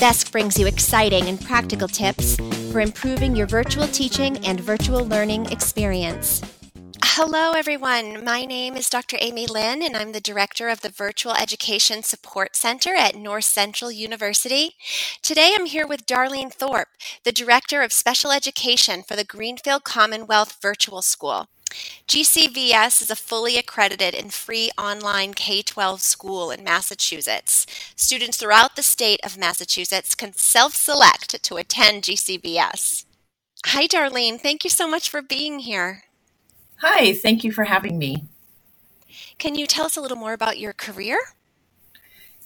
VESC brings you exciting and practical tips for improving your virtual teaching and virtual learning experience. Hello, everyone. My name is Dr. Amy Lynn, and I'm the director of the Virtual Education Support Center at North Central University. Today, I'm here with Darlene Thorpe, the director of special education for the Greenfield Commonwealth Virtual School. GCVS is a fully accredited and free online K 12 school in Massachusetts. Students throughout the state of Massachusetts can self select to attend GCVS. Hi, Darlene. Thank you so much for being here. Hi, thank you for having me. Can you tell us a little more about your career?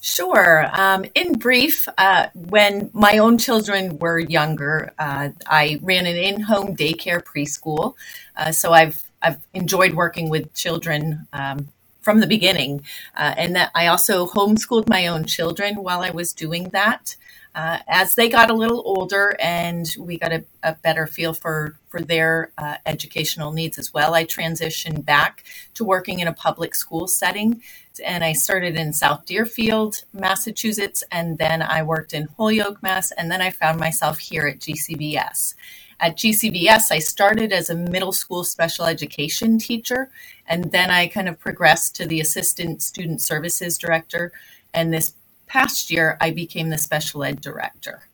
Sure. Um, in brief, uh, when my own children were younger, uh, I ran an in-home daycare preschool. Uh, so I've I've enjoyed working with children um, from the beginning, uh, and that I also homeschooled my own children while I was doing that. Uh, as they got a little older and we got a, a better feel for for their uh, educational needs as well, I transitioned back to working in a public school setting, and I started in South Deerfield, Massachusetts, and then I worked in Holyoke, Mass, and then I found myself here at GCVS. At GCVS, I started as a middle school special education teacher, and then I kind of progressed to the assistant student services director. And this past year, I became the special ed director.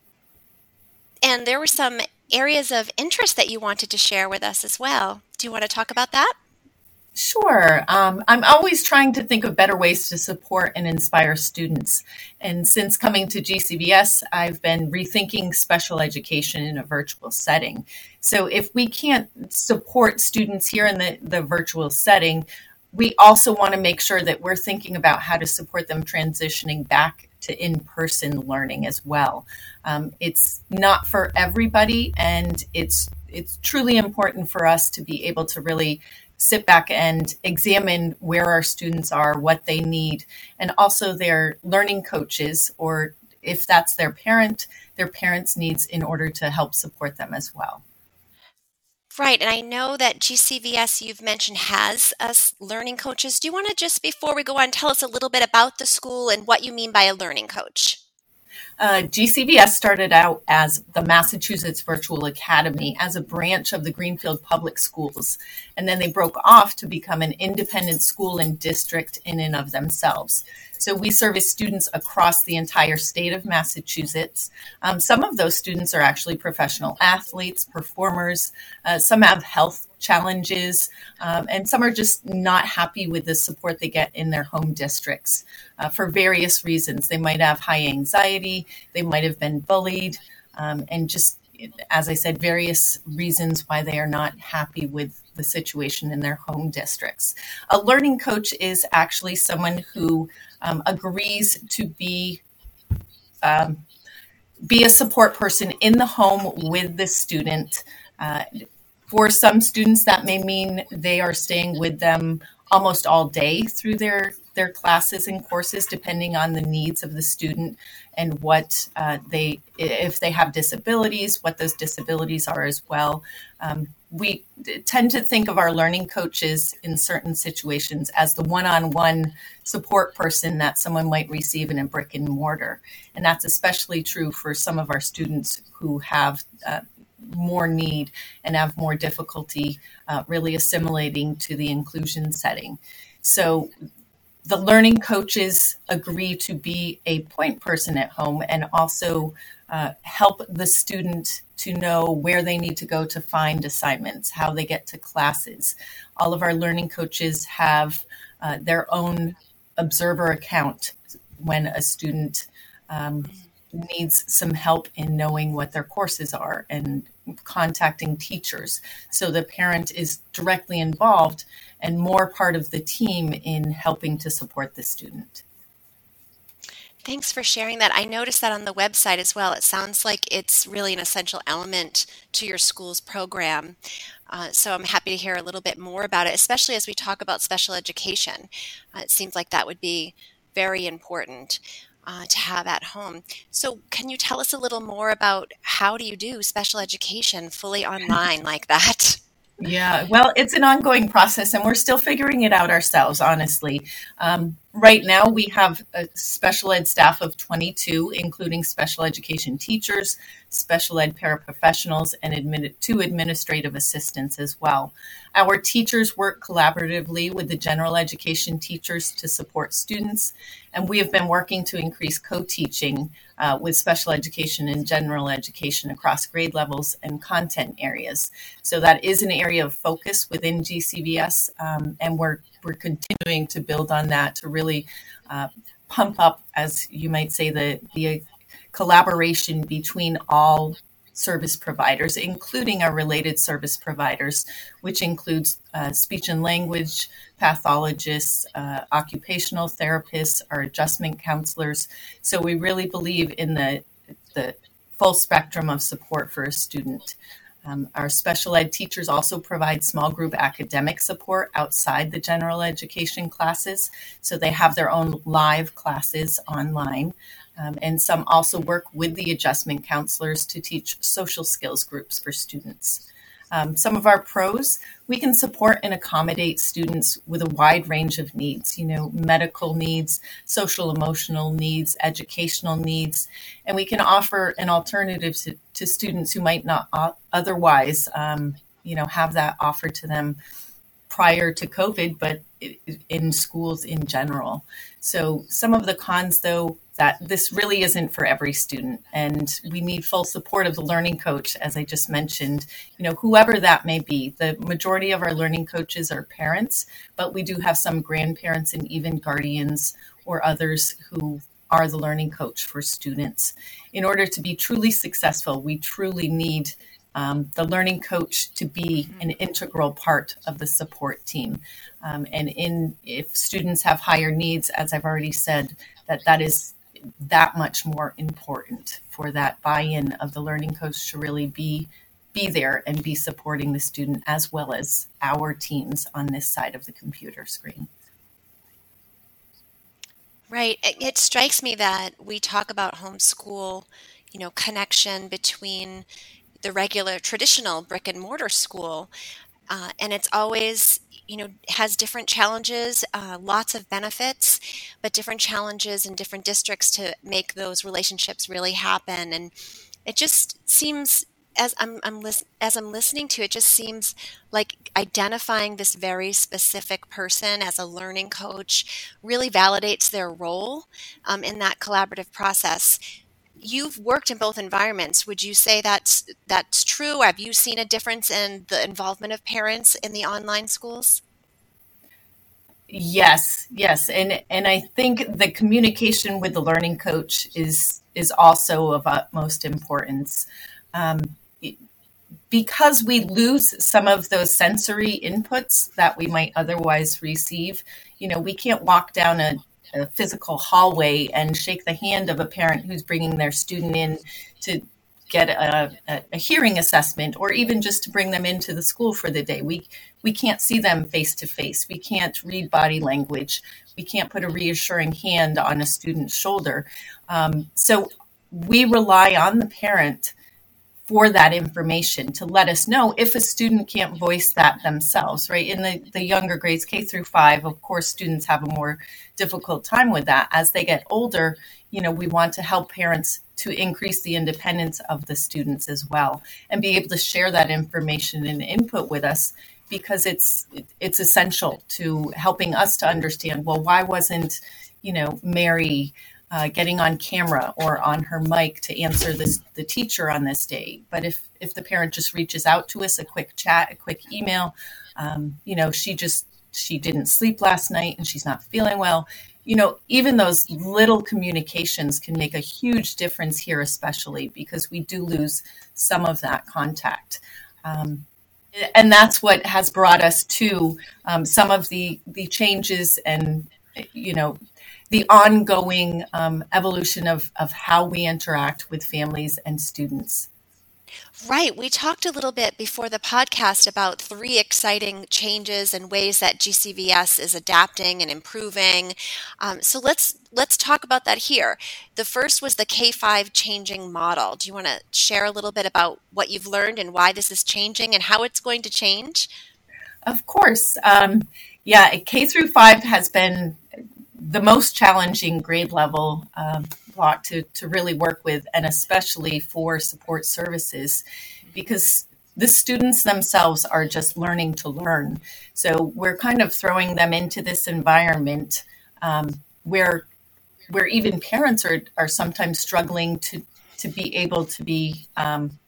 And there were some areas of interest that you wanted to share with us as well. Do you want to talk about that? Sure. Um, I'm always trying to think of better ways to support and inspire students. And since coming to GCVS, I've been rethinking special education in a virtual setting. So if we can't support students here in the, the virtual setting, we also want to make sure that we're thinking about how to support them transitioning back to in-person learning as well. Um, it's not for everybody, and it's it's truly important for us to be able to really sit back and examine where our students are, what they need, and also their learning coaches, or if that's their parent, their parents' needs in order to help support them as well. Right, and I know that GCVS you've mentioned has us learning coaches. Do you want to just before we go on tell us a little bit about the school and what you mean by a learning coach? Uh, GCVS started out as the Massachusetts Virtual Academy as a branch of the Greenfield Public Schools, and then they broke off to become an independent school and district in and of themselves. So we service students across the entire state of Massachusetts. Um, some of those students are actually professional athletes, performers. Uh, some have health challenges, um, and some are just not happy with the support they get in their home districts uh, for various reasons. They might have high anxiety, they might have been bullied, um, and just as I said, various reasons why they are not happy with the situation in their home districts. A learning coach is actually someone who um, agrees to be um, be a support person in the home with the student. Uh, for some students, that may mean they are staying with them almost all day through their their classes and courses, depending on the needs of the student and what uh, they, if they have disabilities, what those disabilities are as well. Um, we tend to think of our learning coaches in certain situations as the one-on-one support person that someone might receive in a brick and mortar, and that's especially true for some of our students who have uh, more need and have more difficulty uh, really assimilating to the inclusion setting. So the learning coaches agree to be a point person at home and also uh, help the student to know where they need to go to find assignments, how they get to classes. All of our learning coaches have uh, their own observer account when a student um, needs some help in knowing what their courses are and contacting teachers. So the parent is directly involved and more part of the team in helping to support the student. Thanks for sharing that. I noticed that on the website as well. It sounds like it's really an essential element to your school's program. Uh, so I'm happy to hear a little bit more about it, especially as we talk about special education. Uh, it seems like that would be very important uh, to have at home. So, can you tell us a little more about how do you do special education fully online like that? Yeah, well, it's an ongoing process, and we're still figuring it out ourselves. Honestly, um, right now we have a special ed staff of 22 including special education teachers special ed paraprofessionals and admitted two administrative assistants as well. Our teachers work collaboratively with the general education teachers to support students and we have been working to increase co-teaching uh, with special education and general education across grade levels and content areas. So that is an area of focus within gcvs um, and we're we're continuing to build on that to really uh, pump up, as you might say, the the collaboration between all service providers, including our related service providers, which includes uh, speech and language pathologists, uh, occupational therapists, our adjustment counselors. So we really believe in the the full spectrum of support for a student. Um, our special ed teachers also provide small group academic support outside the general education classes. So they have their own live classes online. Um, and some also work with the adjustment counselors to teach social skills groups for students. Um, some of our pros, we can support and accommodate students with a wide range of needs, you know, medical needs, social emotional needs, educational needs, and we can offer an alternative to, to students who might not otherwise, um, you know, have that offered to them prior to COVID, but in schools in general. So some of the cons, though, that this really isn't for every student and we need full support of the learning coach as i just mentioned you know whoever that may be the majority of our learning coaches are parents but we do have some grandparents and even guardians or others who are the learning coach for students in order to be truly successful we truly need um, the learning coach to be an integral part of the support team um, and in if students have higher needs as i've already said that that is that much more important for that buy-in of the learning coach to really be be there and be supporting the student as well as our teams on this side of the computer screen. Right. It strikes me that we talk about homeschool, you know, connection between the regular traditional brick and mortar school. Uh, and it's always you know has different challenges uh, lots of benefits but different challenges in different districts to make those relationships really happen and it just seems as I'm, I'm lis- as I'm listening to it, just seems like identifying this very specific person as a learning coach really validates their role um, in that collaborative process. You've worked in both environments. Would you say that's that's true? Have you seen a difference in the involvement of parents in the online schools? Yes, yes, and and I think the communication with the learning coach is is also of utmost importance. Um, because we lose some of those sensory inputs that we might otherwise receive, you know, we can't walk down a, a physical hallway and shake the hand of a parent who's bringing their student in to get a, a, a, hearing assessment or even just to bring them into the school for the day. We we can't see them face to face. We can't read body language. We can't put a reassuring hand on a student's shoulder. Um, so we rely on the parent for that information to let us know if a student can't voice that themselves, right? In the, the younger grades, K through five, of course, students have a more difficult time with that. As they get older, you know, we want to help parents to increase the independence of the students as well and be able to share that information and input with us because it's it's essential to helping us to understand well why wasn't you know mary uh, getting on camera or on her mic to answer this the teacher on this day. But if if the parent just reaches out to us, a quick chat, a quick email, um, you know, she just she didn't sleep last night and she's not feeling well. You know, even those little communications can make a huge difference here, especially because we do lose some of that contact. Um, and that's what has brought us to um, some of the the changes and you know the ongoing um, evolution of, of how we interact with families and students. Right. We talked a little bit before the podcast about three exciting changes and ways that GCVS is adapting and improving. Um, so let's let's talk about that here. The first was the K5 changing model. Do you want to share a little bit about what you've learned and why this is changing and how it's going to change? Of course. Um, yeah, K through five has been the most challenging grade level um, block to, to really work with, and especially for support services, because the students themselves are just learning to learn. So we're kind of throwing them into this environment um, where where even parents are are sometimes struggling to to be able to be um,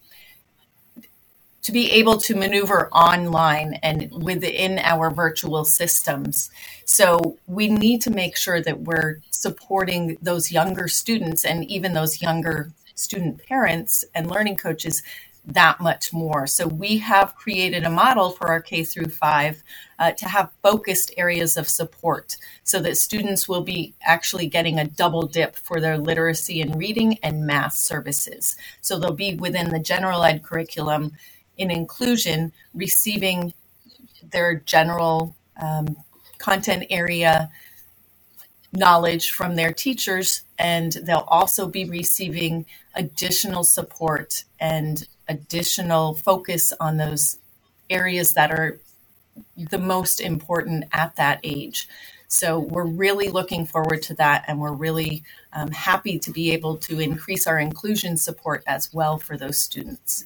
to be able to maneuver online and within our virtual systems. So we need to make sure that we're supporting those younger students and even those younger student parents and learning coaches that much more. So we have created a model for our K through five uh, to have focused areas of support so that students will be actually getting a double dip for their literacy and reading and math services. So they'll be within the general ed curriculum in inclusion receiving their general um, content area knowledge from their teachers and they'll also be receiving additional support and additional focus on those areas that are the most important at that age. So we're really looking forward to that, and we're really um, happy to be able to increase our inclusion support as well for those students.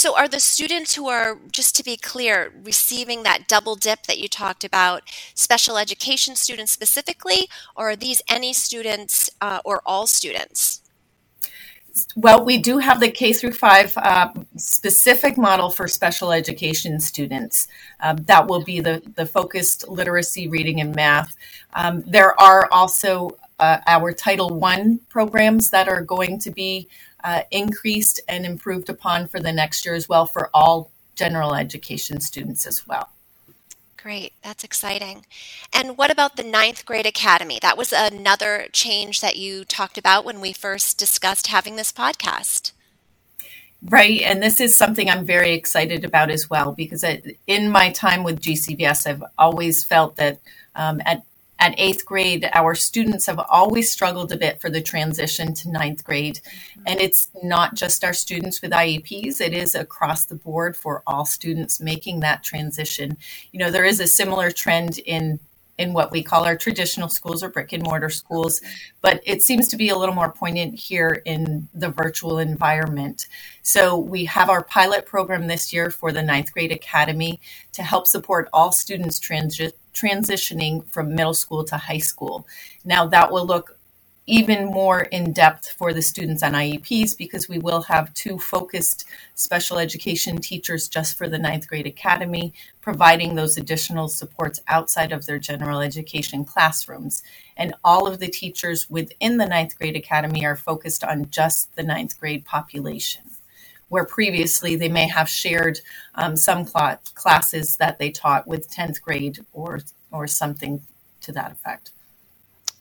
So, are the students who are, just to be clear, receiving that double dip that you talked about, special education students specifically, or are these any students uh, or all students? Well, we do have the K through five uh, specific model for special education students. Um, that will be the, the focused literacy, reading, and math. Um, there are also uh, our Title One programs that are going to be uh, increased and improved upon for the next year as well for all general education students as well. Great, that's exciting. And what about the ninth grade academy? That was another change that you talked about when we first discussed having this podcast. Right, and this is something I'm very excited about as well because in my time with GCVS, I've always felt that um, at at eighth grade, our students have always struggled a bit for the transition to ninth grade. And it's not just our students with IEPs, it is across the board for all students making that transition. You know, there is a similar trend in in what we call our traditional schools or brick and mortar schools, but it seems to be a little more poignant here in the virtual environment. So we have our pilot program this year for the ninth grade academy to help support all students transi- transitioning from middle school to high school. Now that will look even more in depth for the students on IEPs because we will have two focused special education teachers just for the ninth grade academy, providing those additional supports outside of their general education classrooms. And all of the teachers within the ninth grade academy are focused on just the ninth grade population. Where previously they may have shared um, some cl- classes that they taught with 10th grade or, or something to that effect.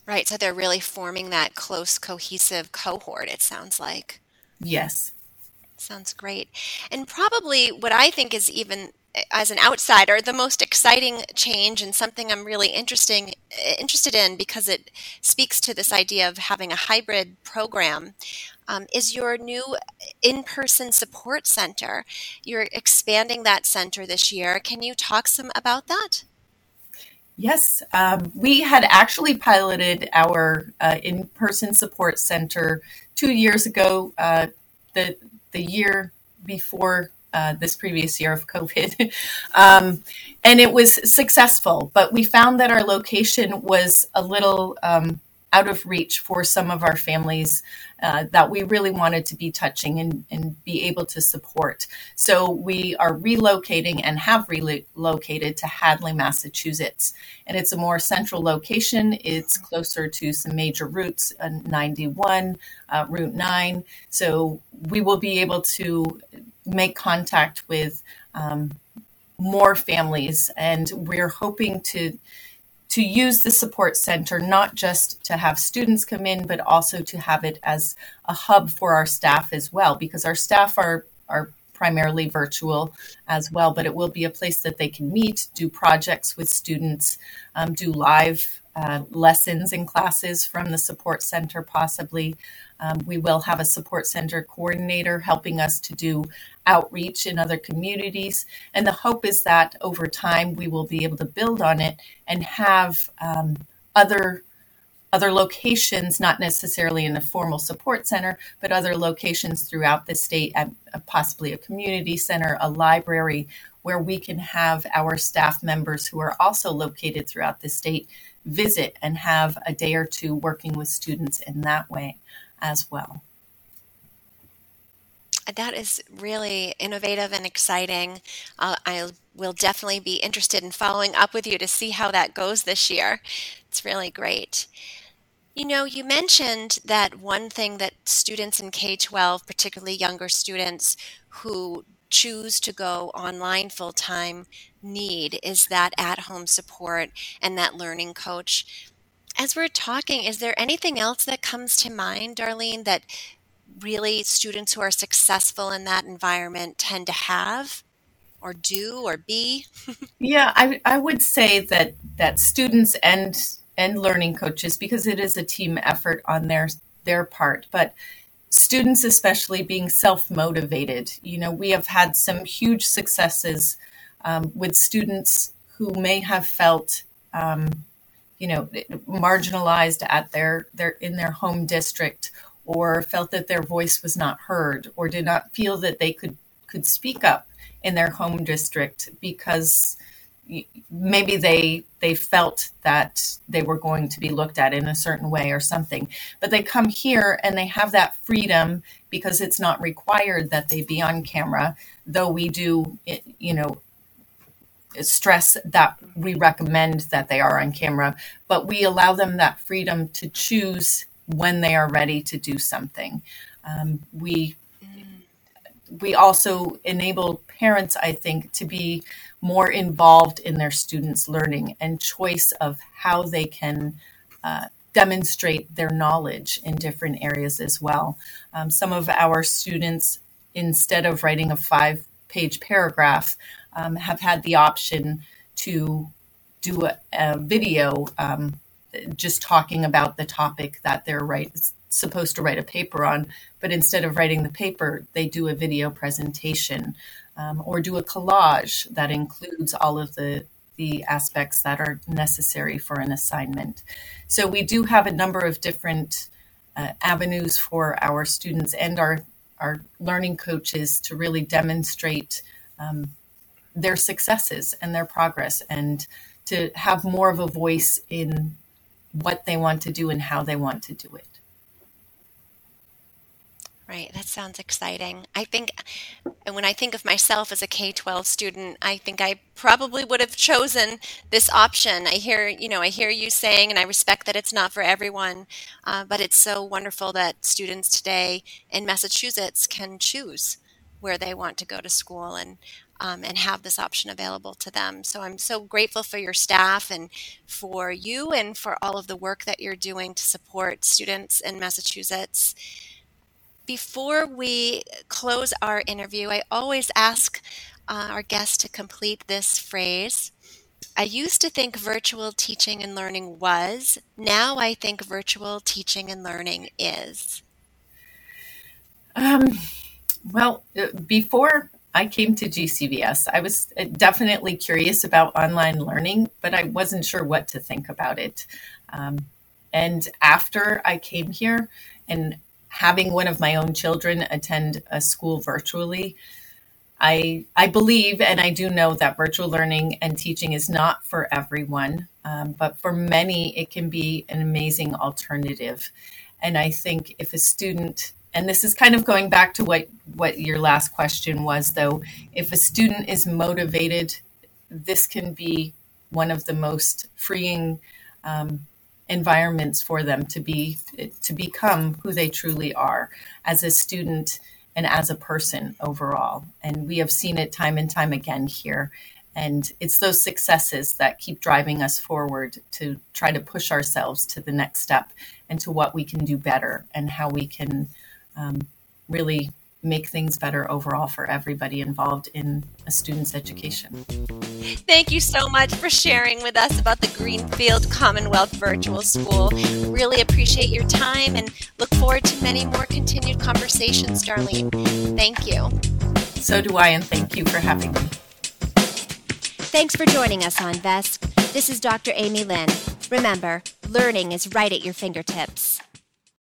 Right. So they're really forming that close, cohesive cohort, it sounds like. Yes. Sounds great. And probably what I think is even as an outsider, the most exciting change and something I'm really interesting interested in because it speaks to this idea of having a hybrid program um, is your new in-person support center. You're expanding that center this year. Can you talk some about that? Yes, um, we had actually piloted our uh, in-person support center two years ago. Uh, the the year before uh, this previous year of COVID, um, and it was successful. But we found that our location was a little um, out of reach for some of our families uh, that we really wanted to be touching and, and be able to support. So we are relocating and have relocated to Hadley, Massachusetts. And it's a more central location. It's closer to some major routes, uh, 91, uh, Route 9. So we will be able to make contact with um, more families. And we're hoping to to use the support center not just to have students come in, but also to have it as a hub for our staff as well, because our staff are are primarily virtual as well, but it will be a place that they can meet, do projects with students, um, do live uh, lessons and classes from the support center, possibly. Um, we will have a support center coordinator helping us to do outreach in other communities. And the hope is that over time we will be able to build on it and have um, other other locations, not necessarily in a formal support center, but other locations throughout the state, at possibly a community center, a library, where we can have our staff members who are also located throughout the state visit and have a day or two working with students in that way as well. That is really innovative and exciting. Uh, I will definitely be interested in following up with you to see how that goes this year. It's really great. You know, you mentioned that one thing that students in K 12, particularly younger students who choose to go online full time, need is that at home support and that learning coach. As we're talking, is there anything else that comes to mind, Darlene, that really students who are successful in that environment tend to have or do or be? yeah, I, I would say that that students and and learning coaches because it is a team effort on their their part, but students especially being self-motivated. You know, we have had some huge successes um, with students who may have felt um, you know marginalized at their their in their home district or felt that their voice was not heard or did not feel that they could could speak up in their home district because maybe they they felt that they were going to be looked at in a certain way or something but they come here and they have that freedom because it's not required that they be on camera though we do you know stress that we recommend that they are on camera but we allow them that freedom to choose when they are ready to do something. Um, we we also enable parents, I think, to be more involved in their students' learning and choice of how they can uh, demonstrate their knowledge in different areas as well. Um, some of our students, instead of writing a five page paragraph, um, have had the option to do a, a video um, just talking about the topic that they're right, supposed to write a paper on. But instead of writing the paper, they do a video presentation um, or do a collage that includes all of the the aspects that are necessary for an assignment. So we do have a number of different uh, avenues for our students and our our learning coaches to really demonstrate um, their successes and their progress and to have more of a voice in what they want to do and how they want to do it. Right, that sounds exciting. I think, and when I think of myself as a K 12 student, I think I probably would have chosen this option. I hear, you know, I hear you saying, and I respect that it's not for everyone, uh, but it's so wonderful that students today in Massachusetts can choose where they want to go to school. And um, and have this option available to them. So I'm so grateful for your staff and for you and for all of the work that you're doing to support students in Massachusetts. Before we close our interview, I always ask uh, our guests to complete this phrase. I used to think virtual teaching and learning was. Now I think virtual teaching and learning is. Um, well, uh, before I came to GCVS. I was uh, definitely curious about online learning, but I wasn't sure what to think about it. Um, and after I came here and having one of my own children attend a school virtually, I, I believe and I do know that virtual learning and teaching is not for everyone, um, but for many, it can be an amazing alternative. And I think if a student and this is kind of going back to what what your last question was though if a student is motivated this can be one of the most freeing um, environments for them to be to become who they truly are as a student and as a person overall. And we have seen it time and time again here. And it's those successes that keep driving us forward to try to push ourselves to the next step and to what we can do better and how we can um, really make things better overall for everybody involved in a student's education. Thank you so much for sharing with us about the Greenfield Commonwealth Virtual School. Really appreciate your time and look forward to many more continued conversations, Darlene. Thank you. So do I, and thank you for having me. Thanks for joining us on VESC. This is Dr. Amy Lynn. Remember, learning is right at your fingertips.